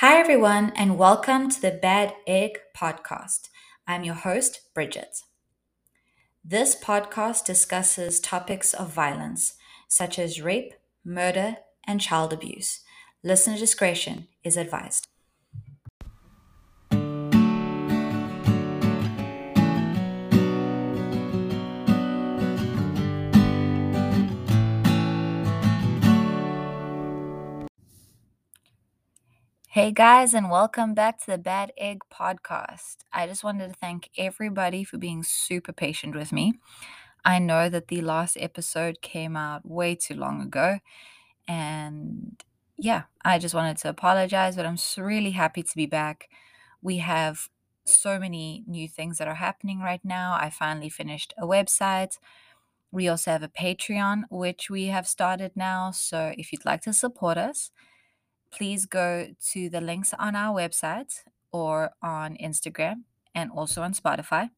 Hi, everyone, and welcome to the Bad Egg Podcast. I'm your host, Bridget. This podcast discusses topics of violence, such as rape, murder, and child abuse. Listener discretion is advised. Hey guys, and welcome back to the Bad Egg Podcast. I just wanted to thank everybody for being super patient with me. I know that the last episode came out way too long ago, and yeah, I just wanted to apologize, but I'm really happy to be back. We have so many new things that are happening right now. I finally finished a website. We also have a Patreon, which we have started now. So if you'd like to support us, please go to the links on our website or on Instagram and also on Spotify.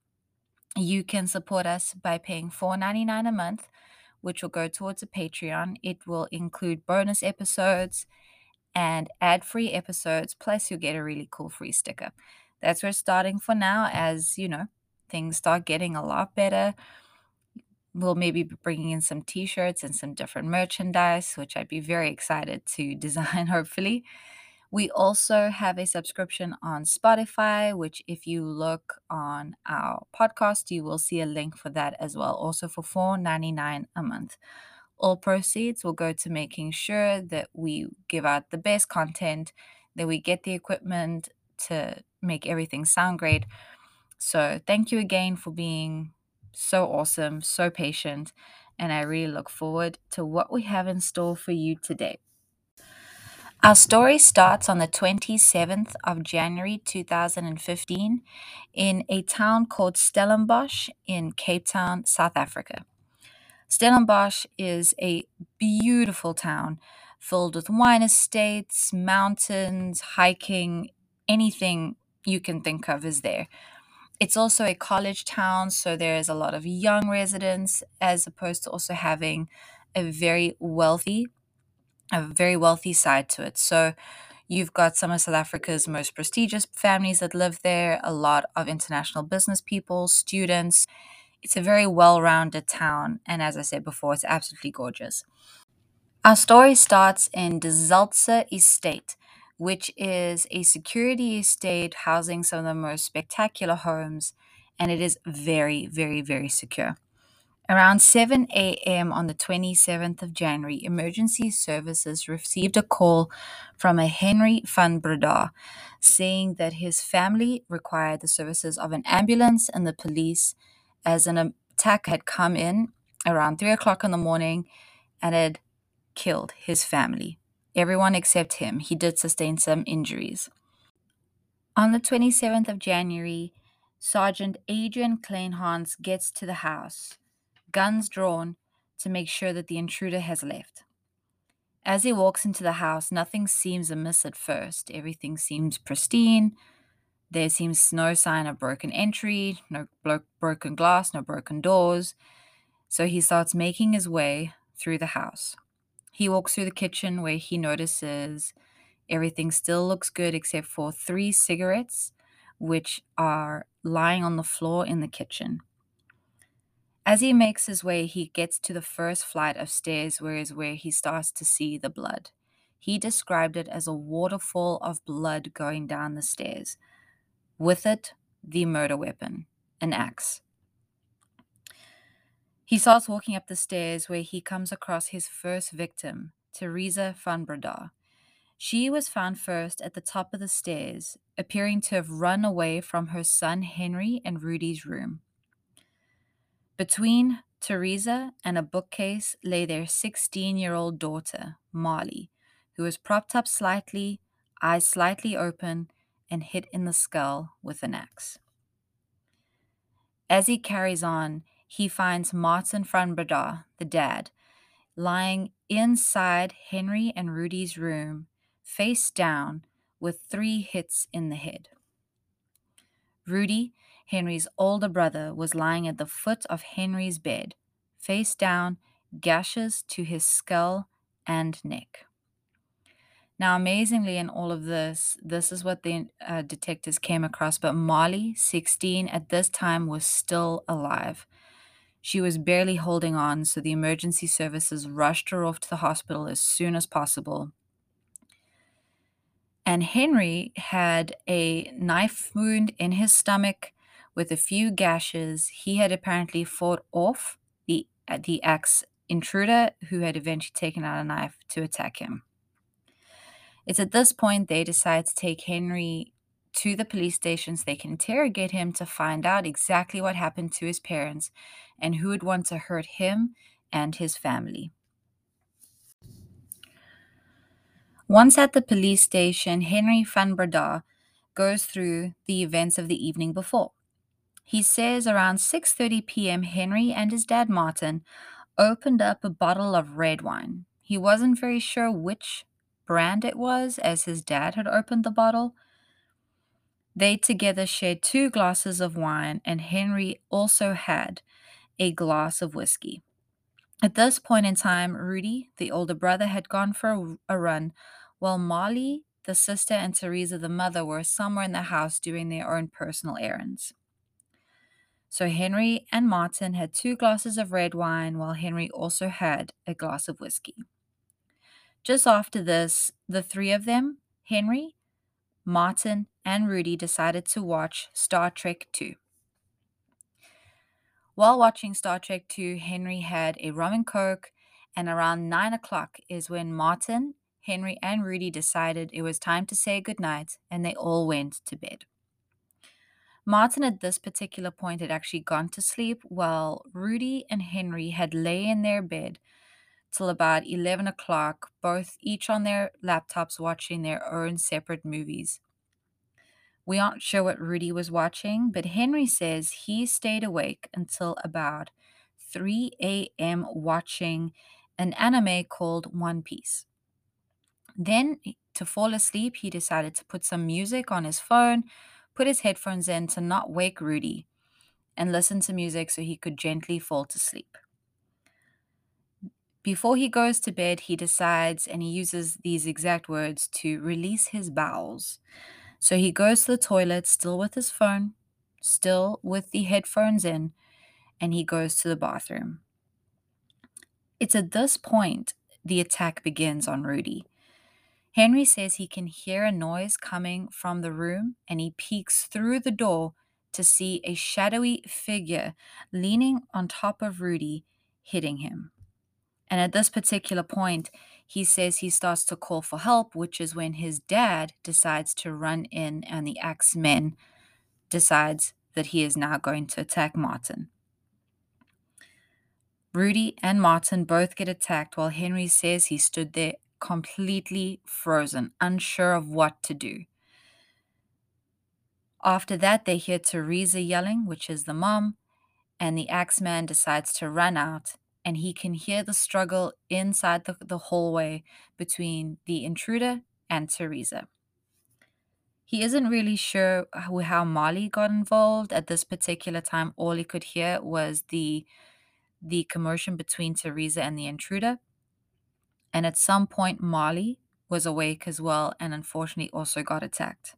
You can support us by paying $4.99 a month, which will go towards a Patreon. It will include bonus episodes and ad free episodes, plus, you'll get a really cool free sticker. That's where starting for now, as you know, things start getting a lot better. We'll maybe be bringing in some t shirts and some different merchandise, which I'd be very excited to design, hopefully. We also have a subscription on Spotify, which, if you look on our podcast, you will see a link for that as well, also for $4.99 a month. All proceeds will go to making sure that we give out the best content, that we get the equipment to make everything sound great. So, thank you again for being so awesome, so patient, and I really look forward to what we have in store for you today. Our story starts on the 27th of January 2015 in a town called Stellenbosch in Cape Town, South Africa. Stellenbosch is a beautiful town filled with wine estates, mountains, hiking, anything you can think of is there. It's also a college town, so there's a lot of young residents as opposed to also having a very wealthy a very wealthy side to it. So you've got some of South Africa's most prestigious families that live there, a lot of international business people, students. It's a very well rounded town. And as I said before, it's absolutely gorgeous. Our story starts in De Zalze Estate, which is a security estate housing some of the most spectacular homes, and it is very, very, very secure. Around 7 a.m. on the 27th of January, emergency services received a call from a Henri van Breda saying that his family required the services of an ambulance and the police as an attack had come in around 3 o'clock in the morning and had killed his family. Everyone except him. He did sustain some injuries. On the 27th of January, Sergeant Adrian Kleinhans gets to the house guns drawn, to make sure that the intruder has left. As he walks into the house, nothing seems amiss at first. Everything seems pristine. There seems no sign of broken entry, no blo- broken glass, no broken doors. So he starts making his way through the house. He walks through the kitchen where he notices everything still looks good except for three cigarettes, which are lying on the floor in the kitchen. As he makes his way, he gets to the first flight of stairs, where is where he starts to see the blood. He described it as a waterfall of blood going down the stairs. With it, the murder weapon, an axe. He starts walking up the stairs where he comes across his first victim, Teresa van Breda. She was found first at the top of the stairs, appearing to have run away from her son Henri and Rudi's room. Between Teresa and a bookcase lay their 16 year old daughter, Molly, who was propped up slightly, eyes slightly open, and hit in the skull with an axe. As he carries on, he finds van Breda, the dad, lying inside Henri and Rudi's room, face down, with three hits in the head. Rudi Henri's older brother was lying at the foot of Henri's bed, face down, gashes to his skull and neck. Now, amazingly, in all of this, this is what the uh, detectives came across. But Molly, 16, at this time was still alive. She was barely holding on, so the emergency services rushed her off to the hospital as soon as possible. And Henri had a knife wound in his stomach with a few gashes. He had apparently fought off the, the ex intruder who had eventually taken out a knife to attack him. It's at this point they decide to take Henri to the police stations. They can interrogate him to find out exactly what happened to his parents and who would want to hurt him and his family. Once at the police station, Henri van Breda goes through the events of the evening before. He says around 6:30 p.m. Henri and his dad Martin opened up a bottle of red wine. He wasn't very sure which brand it was as his dad had opened the bottle. They together shared two glasses of wine and Henri also had a glass of whiskey. At this point in time, Rudi, the older brother, had gone for a run, while Molly, the sister, and Teresa, the mother, were somewhere in the house doing their own personal errands. So Henri and Martin had two glasses of red wine, while Henri also had a glass of whiskey. Just after this, the three of them, Henri, Martin, and Rudi, decided to watch Star Trek II. While watching Star Trek II, Henri had a rum and coke, and around 9 o'clock is when Martin, Henri, and Rudi decided it was time to say goodnight, and they all went to bed. Martin, at this particular point, had actually gone to sleep, while Rudi and Henri had lay in their bed till about 11 o'clock, both each on their laptops watching their own separate movies. We aren't sure what Rudi was watching, but Henri says he stayed awake until about 3 a.m. watching an anime called One Piece. Then, to fall asleep, he decided to put some music on his phone, put his headphones in to not wake Rudi, and listen to music so he could gently fall to sleep. Before he goes to bed, he decides and he uses these exact words to release his bowels. So he goes to the toilet, still with his phone, still with the headphones in, and he goes to the bathroom. It's at this point the attack begins on Rudi. Henri says he can hear a noise coming from the room and he peeks through the door to see a shadowy figure leaning on top of Rudi, hitting him. And at this particular point, he says he starts to call for help, which is when his dad decides to run in and the Axe Men decides that he is now going to attack Martin. Rudi and Martin both get attacked while Henri says he stood there completely frozen, unsure of what to do. After that, they hear Teresa yelling, which is the mom, and the Axeman decides to run out and he can hear the struggle inside the, the hallway between the intruder and Teresa. He isn't really sure how, Molly got involved at this particular time. All he could hear was the the commotion between Teresa and the intruder. And at some point, Molly was awake as well and unfortunately also got attacked.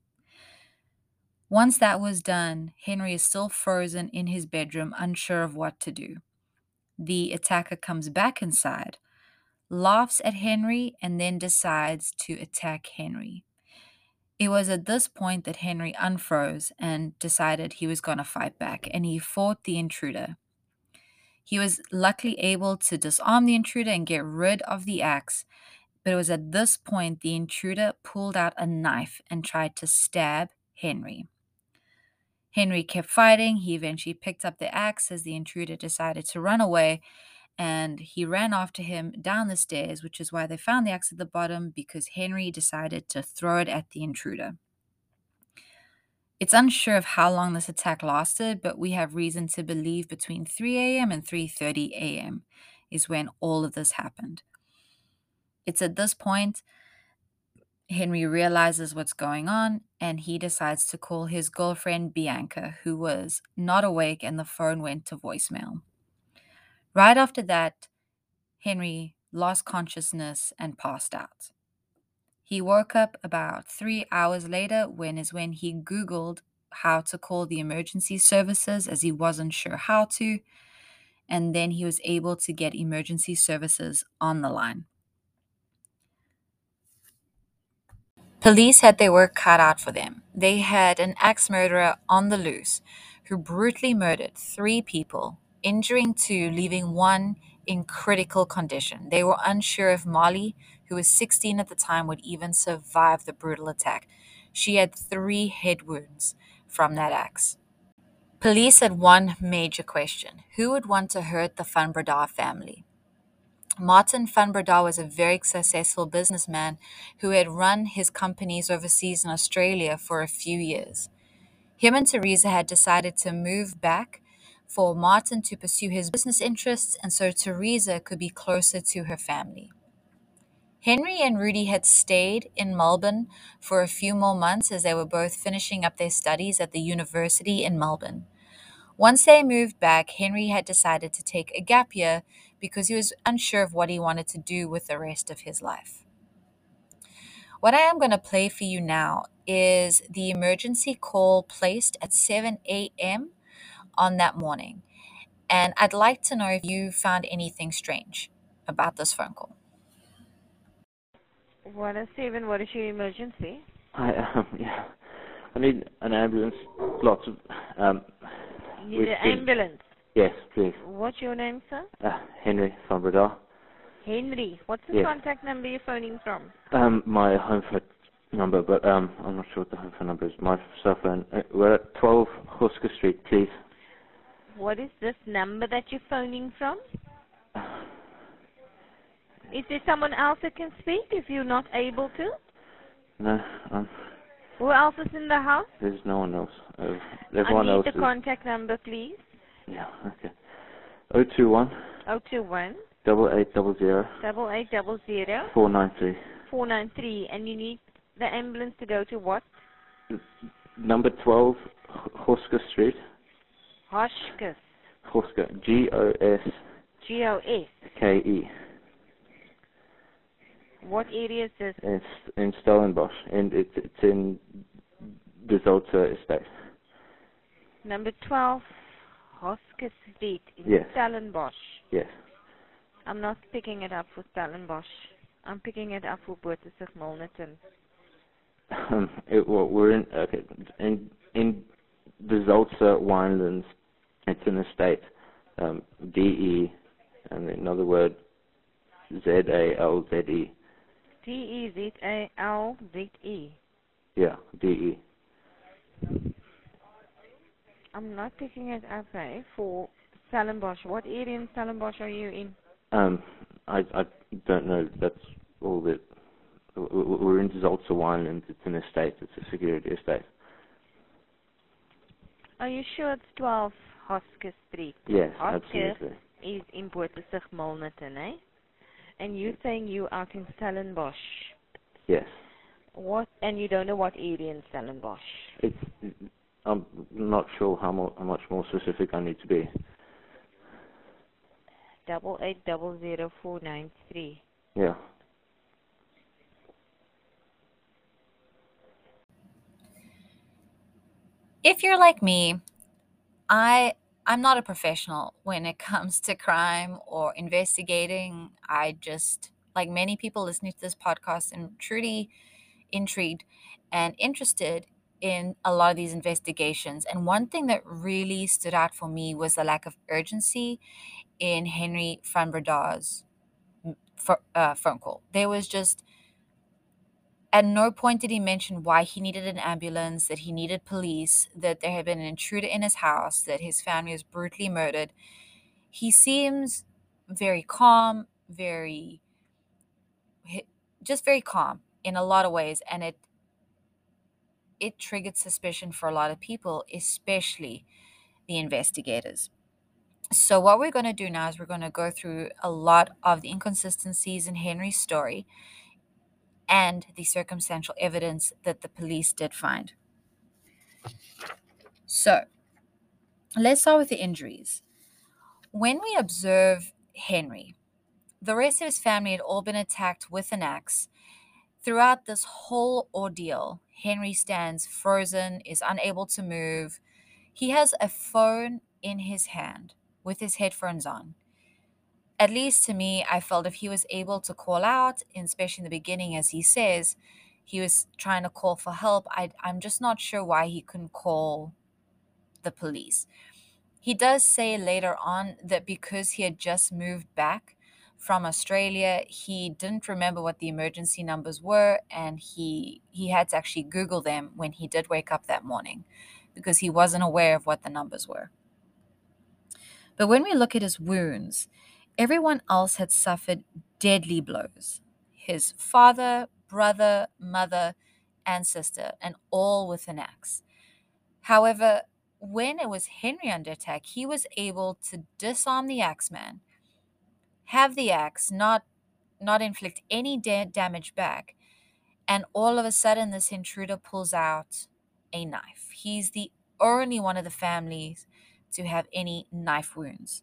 Once that was done, Henri is still frozen in his bedroom, unsure of what to do the attacker comes back inside, laughs at Henri, and then decides to attack Henri. It was at this point that Henri unfroze and decided he was going to fight back, and he fought the intruder. He was luckily able to disarm the intruder and get rid of the axe, but it was at this point the intruder pulled out a knife and tried to stab Henri. Henri kept fighting. He eventually picked up the axe as the intruder decided to run away. And he ran after him down the stairs, which is why they found the axe at the bottom because Henri decided to throw it at the intruder. It's unsure of how long this attack lasted, but we have reason to believe between 3 a.m. and 3:30 a.m. is when all of this happened. It's at this point Henri realizes what's going on and he decides to call his girlfriend Bianca, who was not awake, and the phone went to voicemail. Right after that, Henri lost consciousness and passed out. He woke up about three hours later when is when he Googled how to call the emergency services as he wasn't sure how to. And then he was able to get emergency services on the line. Police had their work cut out for them. They had an axe murderer on the loose who brutally murdered three people, injuring two, leaving one in critical condition. They were unsure if Molly, who was 16 at the time, would even survive the brutal attack. She had three head wounds from that axe. Police had one major question who would want to hurt the Van Breda family? Martin van was a very successful businessman who had run his companies overseas in Australia for a few years. Him and Teresa had decided to move back for Martin to pursue his business interests and so Teresa could be closer to her family. Henri and Rudi had stayed in Melbourne for a few more months as they were both finishing up their studies at the university in Melbourne. Once they moved back, Henri had decided to take a gap year because he was unsure of what he wanted to do with the rest of his life. What I am going to play for you now is the emergency call placed at 7 a.m. on that morning. And I'd like to know if you found anything strange about this phone call. What is Steven? What is your emergency? I um yeah. I need an ambulance. Lots of um. You need an ambulance. Yes, please. What's your name, sir? Uh, Henri van Breda. Henri. What's the Yes. contact number you're phoning from? Um, my home phone number, but um, I'm not sure what the home phone number is. My cell phone. Uh, we're at 12 Husker Street, please. What is this number that you're phoning from? Is there someone else that can speak if you're not able to? No, um, Who else is in the house? there's no one else. Uh, I everyone need else the is. contact number, please. Yeah, okay. 021 021 double eight double zero 8800 four nine three. 493. And you need the ambulance to go to what? Number 12 H- Husker Street. Hoshkus. Husker. G O S G-O-S. K E. What area is this? It's in Stellenbosch, and it's it's in the Zalze estate. Number 12, Hoskes Street in Yes. Stellenbosch. Yes. I'm not picking it up for Stellenbosch. I'm picking it up for Bothasig Milnerton. Um, it, well, we're in okay in in the Zalze winelands. It's an estate. Um, D E, and another word. Z-A-L-Z-E. D-E-Z-A-L-Z-E. Yeah, D E. I'm not picking it up eh, for Stellenbosch. What area in Stellenbosch are you in? Um, I I don't know. That's all that. We're in Zalze winelands. It's an estate. It's a security estate. Are you sure it's 12 Hoskes Street? Yes, Hoskes absolutely. is in Bothasig Milnerton, eh? And you're saying you out in Stellenbosch. Yes. What? And you don't know what area in Stellenbosch. It's. I'm not sure how, more, how much more specific I need to be. Double eight double zero four nine three. Yeah. If you're like me, I I'm not a professional when it comes to crime or investigating. I just like many people listening to this podcast am truly intrigued and interested in a lot of these investigations. And one thing that really stood out for me was the lack of urgency in Henri van Breda's mm, uh, phone call. There was just at no point did he mention why he needed an ambulance, that he needed police, that there had been an intruder in his house, that his family was brutally murdered. He seems very calm, very just very calm in a lot of ways and it it triggered suspicion for a lot of people, especially the investigators. So what we're going to do now is we're going to go through a lot of the inconsistencies in Henri's story and the circumstantial evidence that the police did find. So, let's start with the injuries. When we observe Henri, the rest of his family had all been attacked with an axe, Throughout this whole ordeal, Henri stands frozen, is unable to move. He has a phone in his hand with his headphones on. At least to me, I felt if he was able to call out, especially in the beginning, as he says, he was trying to call for help. I, I'm just not sure why he couldn't call the police. He does say later on that because he had just moved back from Australia, he didn't remember what the emergency numbers were and he he had to actually google them when he did wake up that morning because he wasn't aware of what the numbers were. But when we look at his wounds, everyone else had suffered deadly blows. His father, brother, mother, and sister, and all with an axe. However, when it was Henri under attack, he was able to disarm the axeman, have the axe not not inflict any da- damage back, and all of a sudden this intruder pulls out a knife. He's the only one of the families to have any knife wounds.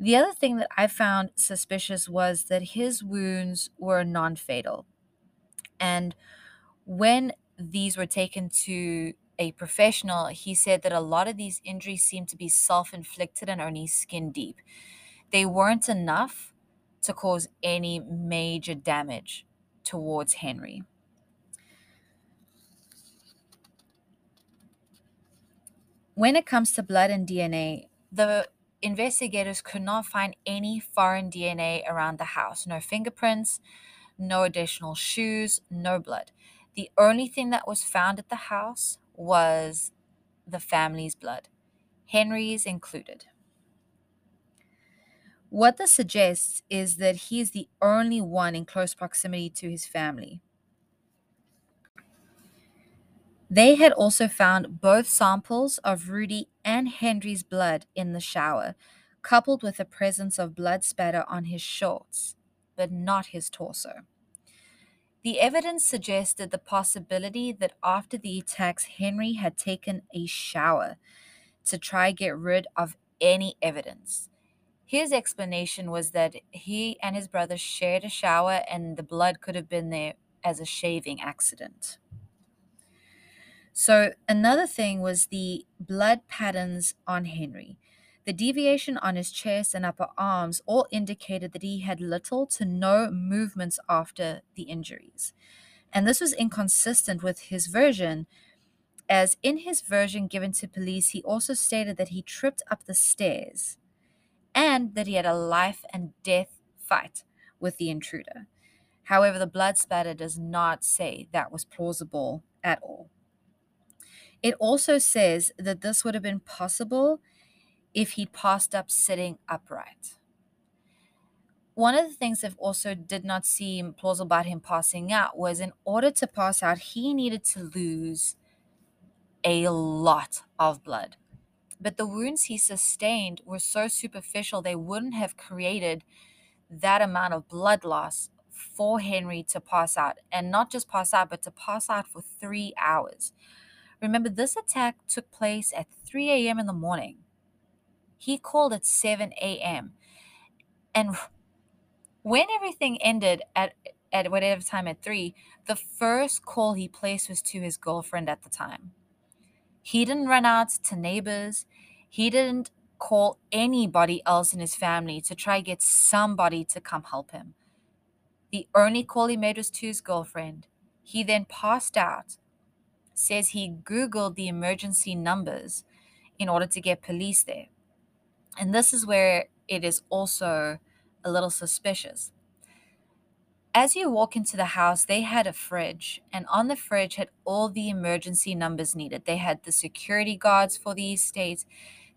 The other thing that I found suspicious was that his wounds were non fatal. And when these were taken to a professional, he said that a lot of these injuries seemed to be self inflicted and only skin deep. They weren't enough to cause any major damage towards Henri. When it comes to blood and DNA, the investigators could not find any foreign DNA around the house. No fingerprints, no additional shoes, no blood. The only thing that was found at the house was the family's blood, Henri's included. What this suggests is that he is the only one in close proximity to his family. They had also found both samples of Rudi and Henri's blood in the shower, coupled with the presence of blood spatter on his shorts, but not his torso. The evidence suggested the possibility that after the attacks, Henri had taken a shower to try get rid of any evidence. His explanation was that he and his brother shared a shower and the blood could have been there as a shaving accident. So, another thing was the blood patterns on Henri. The deviation on his chest and upper arms all indicated that he had little to no movements after the injuries. And this was inconsistent with his version, as in his version given to police, he also stated that he tripped up the stairs and that he had a life and death fight with the intruder. However, the blood spatter does not say that was plausible at all. It also says that this would have been possible if he'd passed up sitting upright. One of the things that also did not seem plausible about him passing out was in order to pass out, he needed to lose a lot of blood. But the wounds he sustained were so superficial, they wouldn't have created that amount of blood loss for Henri to pass out. And not just pass out, but to pass out for three hours. Remember, this attack took place at 3 a.m. in the morning. He called at 7 a.m. And when everything ended at at whatever time at 3, the first call he placed was to his girlfriend at the time. He didn't run out to neighbors. He didn't call anybody else in his family to try get somebody to come help him. The only call he made was to his girlfriend. He then passed out says he Googled the emergency numbers in order to get police there. And this is where it is also a little suspicious. As you walk into the house, they had a fridge, and on the fridge had all the emergency numbers needed. They had the security guards for the estate,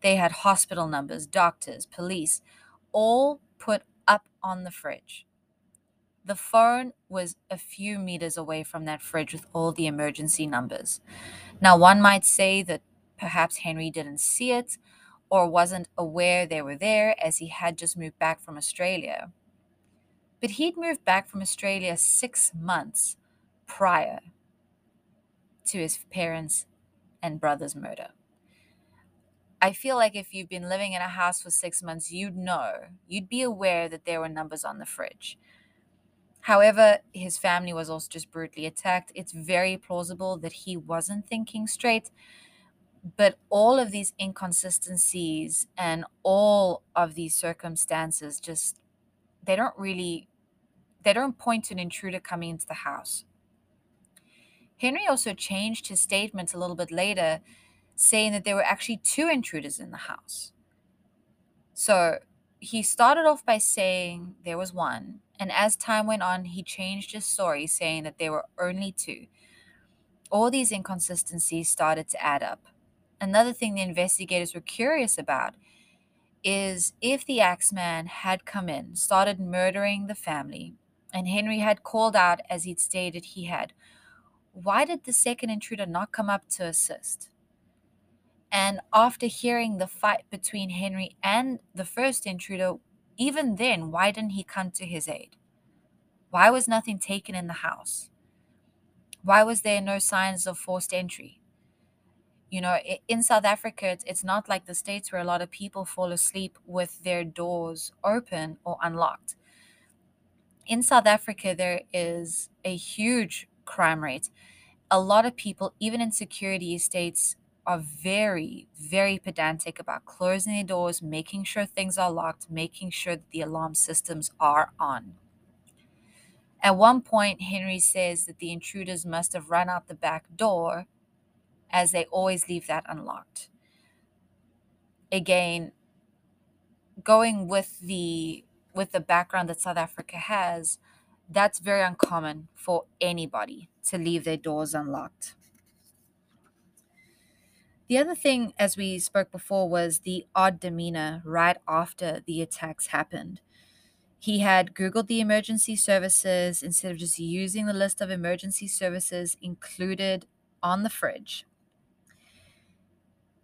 they had hospital numbers, doctors, police, all put up on the fridge. The phone was a few meters away from that fridge with all the emergency numbers. Now, one might say that perhaps Henri didn't see it or wasn't aware they were there as he had just moved back from Australia. But he'd moved back from Australia six months prior to his parents' and brother's murder. I feel like if you've been living in a house for six months, you'd know, you'd be aware that there were numbers on the fridge. However, his family was also just brutally attacked. It's very plausible that he wasn't thinking straight. But all of these inconsistencies and all of these circumstances just, they don't really, they don't point to an intruder coming into the house. Henri also changed his statement a little bit later, saying that there were actually two intruders in the house. So he started off by saying there was one, and as time went on, he changed his story, saying that there were only two. All these inconsistencies started to add up. Another thing the investigators were curious about is if the Axeman had come in, started murdering the family, and Henri had called out as he'd stated he had, why did the second intruder not come up to assist? And after hearing the fight between Henri and the first intruder, even then, why didn't he come to his aid? Why was nothing taken in the house? Why was there no signs of forced entry? You know, in South Africa, it's not like the States where a lot of people fall asleep with their doors open or unlocked. In South Africa, there is a huge crime rate. A lot of people, even in security estates, are very, very pedantic about closing the doors, making sure things are locked, making sure that the alarm systems are on. At one point, Henri says that the intruders must have run out the back door, as they always leave that unlocked. Again, going with the with the background that South Africa has, that's very uncommon for anybody to leave their doors unlocked. The other thing, as we spoke before, was the odd demeanor right after the attacks happened. He had Googled the emergency services instead of just using the list of emergency services included on the fridge.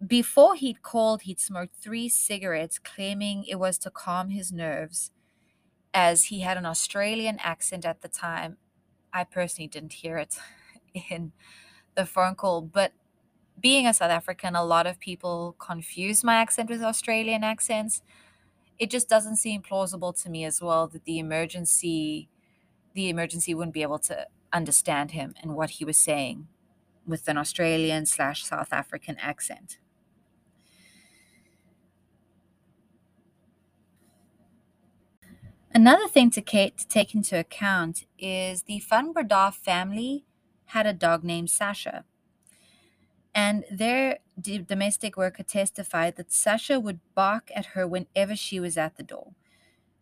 Before he'd called, he'd smoked three cigarettes, claiming it was to calm his nerves, as he had an Australian accent at the time. I personally didn't hear it in the phone call, but being a South African, a lot of people confuse my accent with Australian accents. It just doesn't seem plausible to me as well that the emergency the emergency wouldn't be able to understand him and what he was saying with an Australian slash South African accent. Another thing to, Kate, to take into account is the Van Breda family had a dog named Sasha. And their domestic worker testified that Sasha would bark at her whenever she was at the door.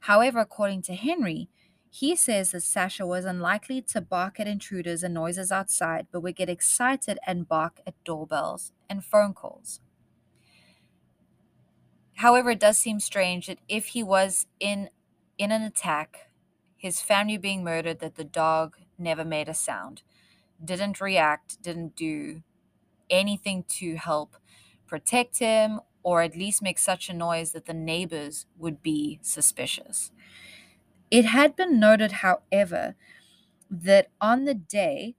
However, according to Henri, he says that Sasha was unlikely to bark at intruders and noises outside, but would get excited and bark at doorbells and phone calls. However, it does seem strange that if he was in in an attack, his family being murdered, that the dog never made a sound, didn't react, didn't do anything to help protect him or at least make such a noise that the neighbors would be suspicious. It had been noted, however, that on the day,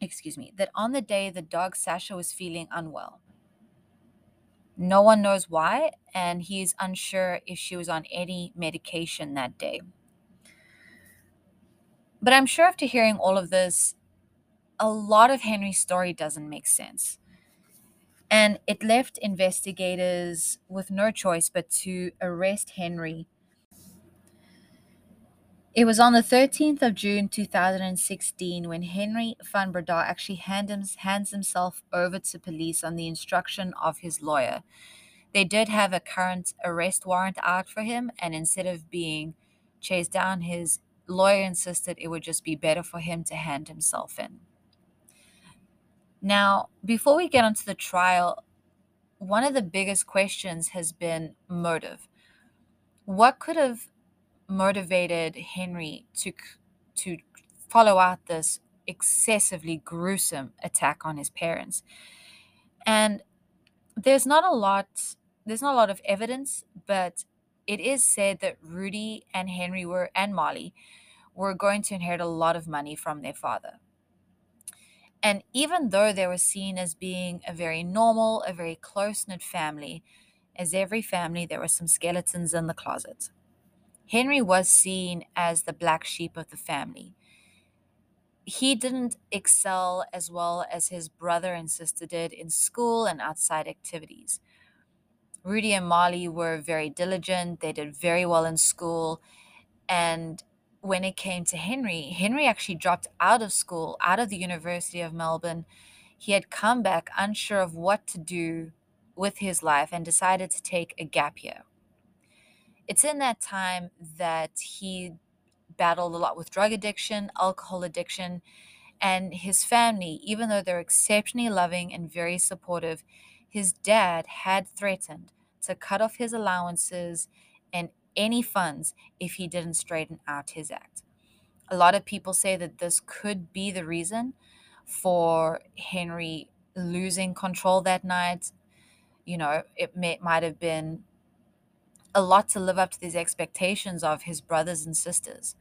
excuse me, that on the day the dog Sasha was feeling unwell. No one knows why, and he is unsure if she was on any medication that day. But I'm sure after hearing all of this, a lot of Henri's story doesn't make sense. And it left investigators with no choice but to arrest Henri. It was on the 13th of June 2016 when Henri van Breda actually hands, hands himself over to police on the instruction of his lawyer. They did have a current arrest warrant out for him, and instead of being chased down, his lawyer insisted it would just be better for him to hand himself in. Now, before we get onto the trial, one of the biggest questions has been motive. What could have motivated Henri to to follow out this excessively gruesome attack on his parents? And there's not a lot there's not a lot of evidence, but it is said that Rudi and Henri were and Molly were going to inherit a lot of money from their father. And even though they were seen as being a very normal, a very close knit family, as every family, there were some skeletons in the closet. Henri was seen as the black sheep of the family. He didn't excel as well as his brother and sister did in school and outside activities. Rudi and Molly were very diligent, they did very well in school. And when it came to Henri, Henri actually dropped out of school, out of the University of Melbourne. He had come back unsure of what to do with his life and decided to take a gap year. It's in that time that he battled a lot with drug addiction, alcohol addiction, and his family, even though they're exceptionally loving and very supportive, his dad had threatened to cut off his allowances and any funds if he didn't straighten out his act. A lot of people say that this could be the reason for Henry losing control that night. You know, it may, might have been a lot to live up to these expectations of his brothers and sisters.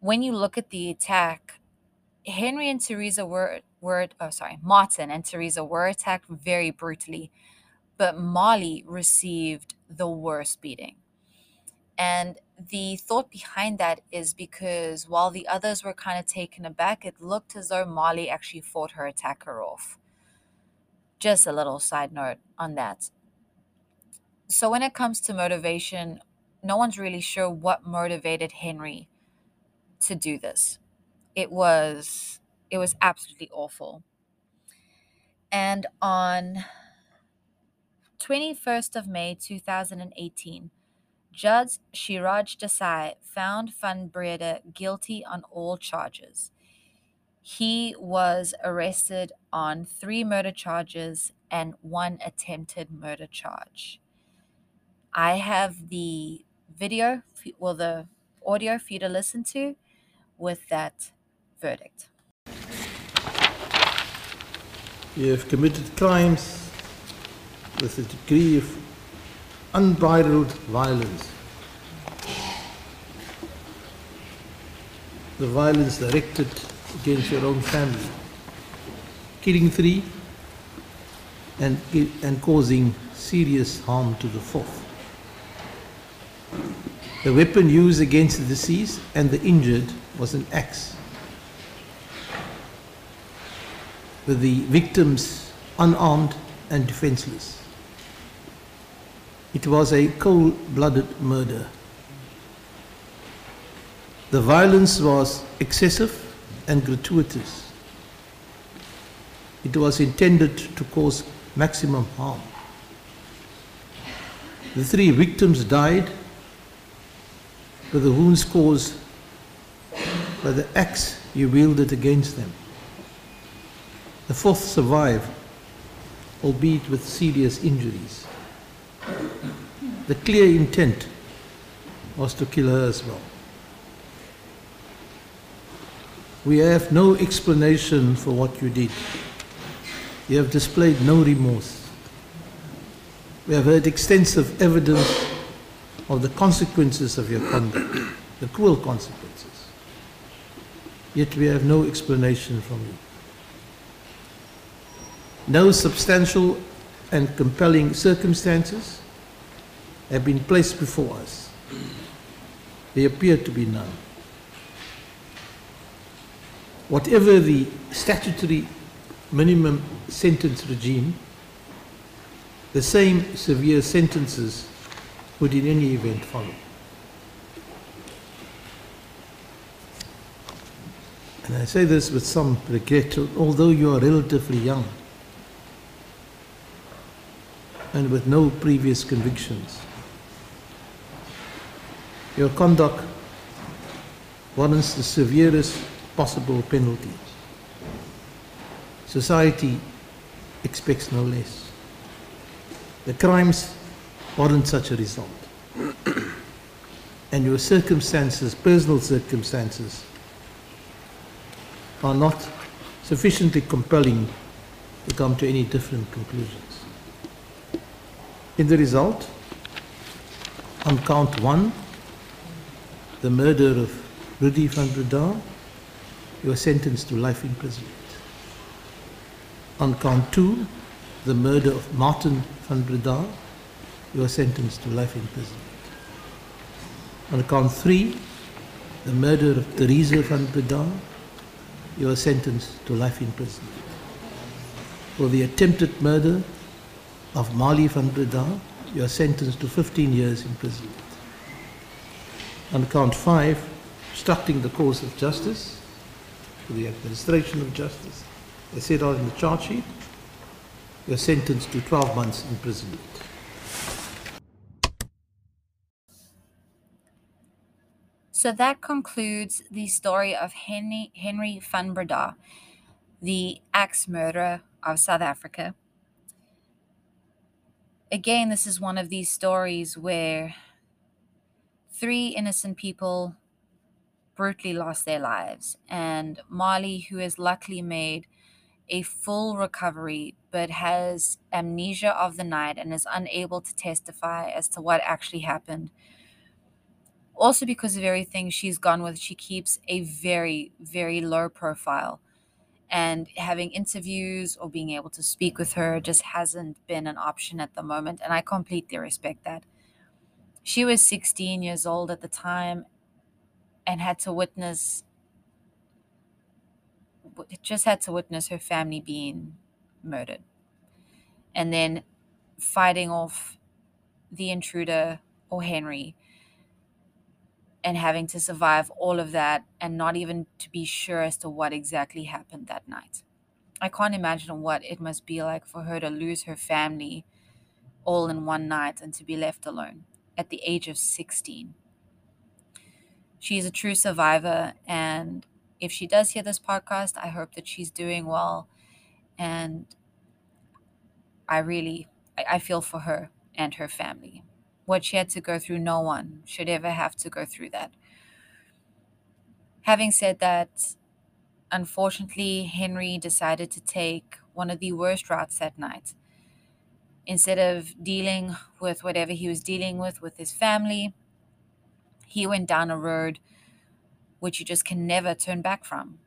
When you look at the attack, Henri and Teresa were were oh sorry, Martin and Teresa were attacked very brutally, but Molly received the worst beating. And the thought behind that is because while the others were kind of taken aback, it looked as though Molly actually fought her attacker off. Just a little side note on that. So, when it comes to motivation, no one's really sure what motivated Henri to do this. It was it was absolutely awful. And on 21st of May 2018, Judge Siraj Desai found Van Breda guilty on all charges. He was arrested on three murder charges and one attempted murder charge. I have the video, well, the audio for you to listen to with that verdict. You have committed crimes with a degree of unbridled violence. The violence directed against your own family, killing three and, and causing serious harm to the fourth. The weapon used against the deceased and the injured was an axe. With the victims unarmed and defenseless. It was a cold blooded murder. The violence was excessive and gratuitous. It was intended to cause maximum harm. The three victims died with the wounds caused by the axe you wielded against them. The fourth survived, albeit with serious injuries. The clear intent was to kill her as well. We have no explanation for what you did. You have displayed no remorse. We have heard extensive evidence of the consequences of your conduct, the cruel consequences. Yet we have no explanation from you. No substantial and compelling circumstances have been placed before us. They appear to be none. Whatever the statutory minimum sentence regime, the same severe sentences would in any event follow. And I say this with some regret, although you are relatively young and with no previous convictions. Your conduct warrants the severest possible penalties. Society expects no less. The crimes warrant such a result. and your circumstances, personal circumstances, are not sufficiently compelling to come to any different conclusions. In the result, on count one, the murder of Rudi van Breda, you are sentenced to life imprisonment. On count two, the murder of Martin van Breda, you are sentenced to life imprisonment. On count three, the murder of Teresa van Breda, you are sentenced to life in prison. For the attempted murder of Marli van Breda, you are sentenced to 15 years in prison. On count five, obstructing the course of justice, for the administration of justice, as set out in the charge sheet, you are sentenced to 12 months imprisonment. So that concludes the story of Henri, Henri van Breda, the axe murderer of South Africa. Again, this is one of these stories where three innocent people brutally lost their lives, and Marli, who has luckily made a full recovery but has amnesia of the night and is unable to testify as to what actually happened also because of everything she's gone with she keeps a very very low profile. And having interviews or being able to speak with her just hasn't been an option at the moment and i completely respect that. She was 16 years old at the time and had to witness just had to witness her family being murdered. And then fighting off the intruder or Henri and having to survive all of that and not even to be sure as to what exactly happened that night. I can't imagine what it must be like for her to lose her family all in one night and to be left alone at the age of 16. She is a true survivor, and if she does hear this podcast, I hope that she's doing well. And I really, I, feel for her and her family what she had to go through, no one should ever have to go through that. Having said that, unfortunately, Henri decided to take one of the worst routes that night. Instead of dealing with whatever he was dealing with with his family, he went down a road which you just can never turn back from.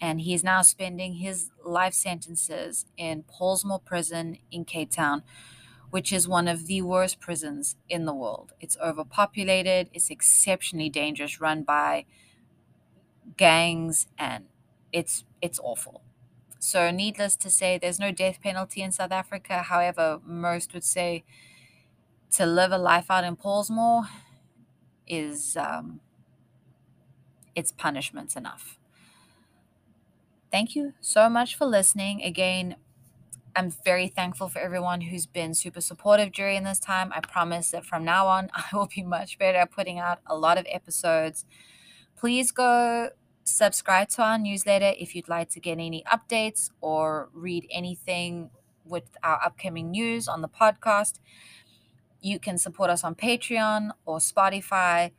And he is now spending his life sentences in Pollsmoor Prison in Cape Town, which is one of the worst prisons in the world. It's overpopulated, it's exceptionally dangerous, run by gangs, and it's it's awful. So needless to say, there's no death penalty in South Africa. However, most would say to live a life out in Pollsmoor is um, it's punishment enough. Thank you so much for listening. Again, I'm very thankful for everyone who's been super supportive during this time. I promise that from now on, I will be much better at putting out a lot of episodes. Please go subscribe to our newsletter if you'd like to get any updates or read anything with our upcoming news on the podcast. You can support us on Patreon or Spotify.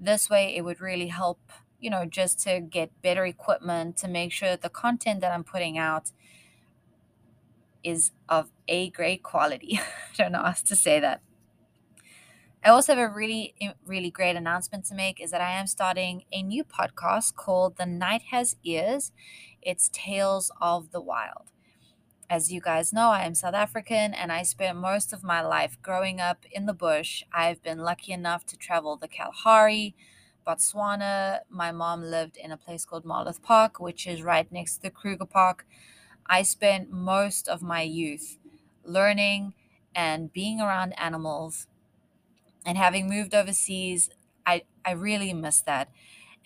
This way, it would really help, you know, just to get better equipment to make sure the content that I'm putting out is of a great quality. I don't know how to say that. I also have a really, really great announcement to make is that I am starting a new podcast called The Night Has Ears. It's Tales of the Wild. As you guys know, I am South African and I spent most of my life growing up in the bush. I've been lucky enough to travel the Kalahari, Botswana. My mom lived in a place called Marloth Park, which is right next to the Kruger Park. I spent most of my youth learning and being around animals. And having moved overseas, I, I really miss that.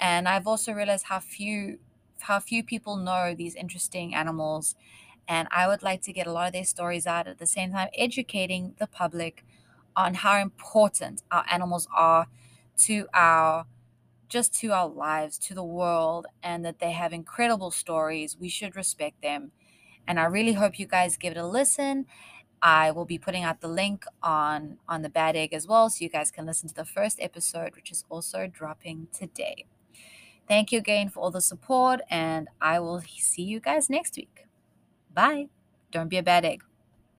And I've also realized how few how few people know these interesting animals. And I would like to get a lot of their stories out at the same time, educating the public on how important our animals are to our just to our lives, to the world, and that they have incredible stories. We should respect them and I really hope you guys give it a listen. I will be putting out the link on on the Bad Egg as well, so you guys can listen to the first episode, which is also dropping today. Thank you again for all the support, and I will see you guys next week. Bye. Don't be a bad egg.